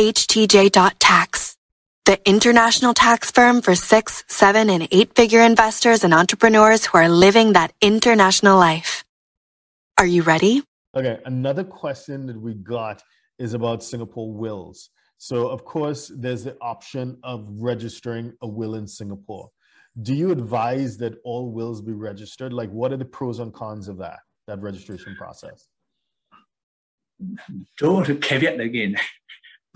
HTJ.tax, the international tax firm for six, seven, and eight figure investors and entrepreneurs who are living that international life. Are you ready? Okay, another question that we got is about Singapore wills. So, of course, there's the option of registering a will in Singapore. Do you advise that all wills be registered? Like, what are the pros and cons of that, that registration process? Don't caveat again.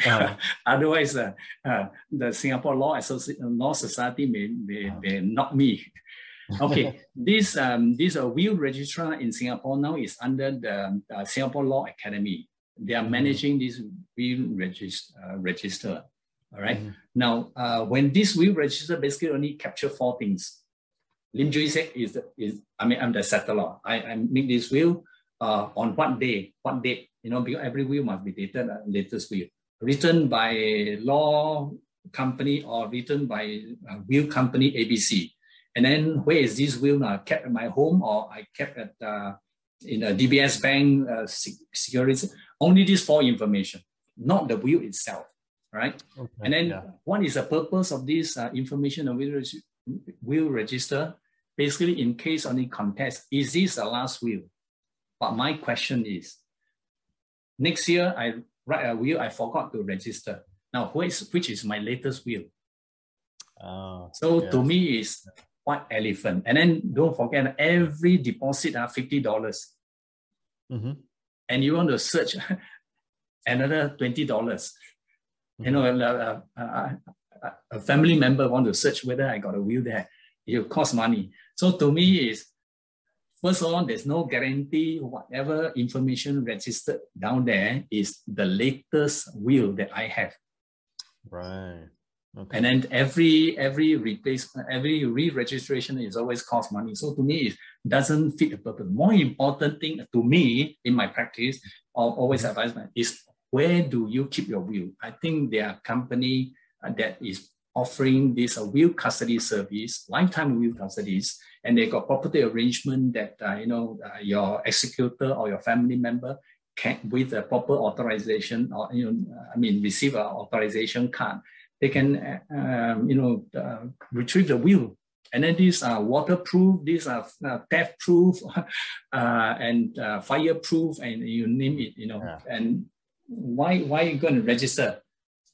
Uh, Otherwise, uh, uh, the Singapore Law Association, Law Society may, may, may knock me. Okay, this um, this uh, will registrar in Singapore now is under the uh, Singapore Law Academy. They are mm-hmm. managing this will register. Uh, register. All right. Mm-hmm. Now, uh, when this will register basically only capture four things. Lim Jui said is, is I mean, I'm the settler. I, I make this will uh, on what day, what date, you know, because every will must be dated, uh, latest will, written by law company or written by uh, will company ABC. And then where is this will now? Kept at my home or I kept at uh, in a DBS bank uh, securities? Only these four information, not the will itself, right? Okay, and then yeah. what is the purpose of this uh, information of will, will register? Basically, in case of any contest, is this the last will? But my question is, next year I write a will, I forgot to register. Now, which, which is my latest will? Uh, so yeah. to me is white elephant. And then don't forget every deposit are 50. dollars mm-hmm. And you want to search another $20. dollars mm-hmm. You know, a, a, a, a, family member want to search whether I got a will there. It costs money. So to me is First of all, there's no guarantee whatever information registered down there is the latest will that I have. Right. Okay. And then every every replace every re-registration is always cost money. So to me, it doesn't fit the purpose. More important thing to me in my practice, or always mm-hmm. is where do you keep your will? I think there are company uh, that is offering this uh, will custody service, lifetime will custodies, and they got property arrangement that uh, you know uh, your executor or your family member can with a proper authorization or you know I mean receive an authorization card they can uh, um, you know uh, retrieve the will and then these are waterproof these are uh, theft proof uh, and uh, fireproof and you name it you know yeah. and why why are you going to register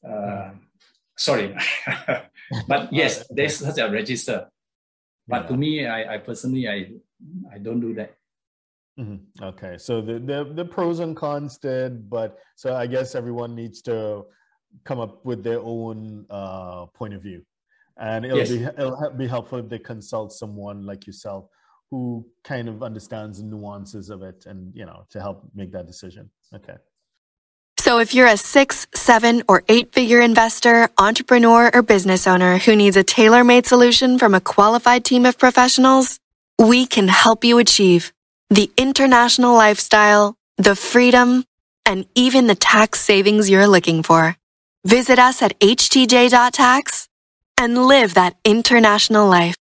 uh, sorry but yes there's such a register but yeah. to me I, I personally i i don't do that mm-hmm. okay so the, the the pros and cons did but so i guess everyone needs to come up with their own uh, point of view. And it'll, yes. be, it'll be helpful if they consult someone like yourself who kind of understands the nuances of it and, you know, to help make that decision. Okay. So if you're a six, seven, or eight figure investor, entrepreneur, or business owner who needs a tailor made solution from a qualified team of professionals, we can help you achieve the international lifestyle, the freedom, and even the tax savings you're looking for. Visit us at htj.tax and live that international life.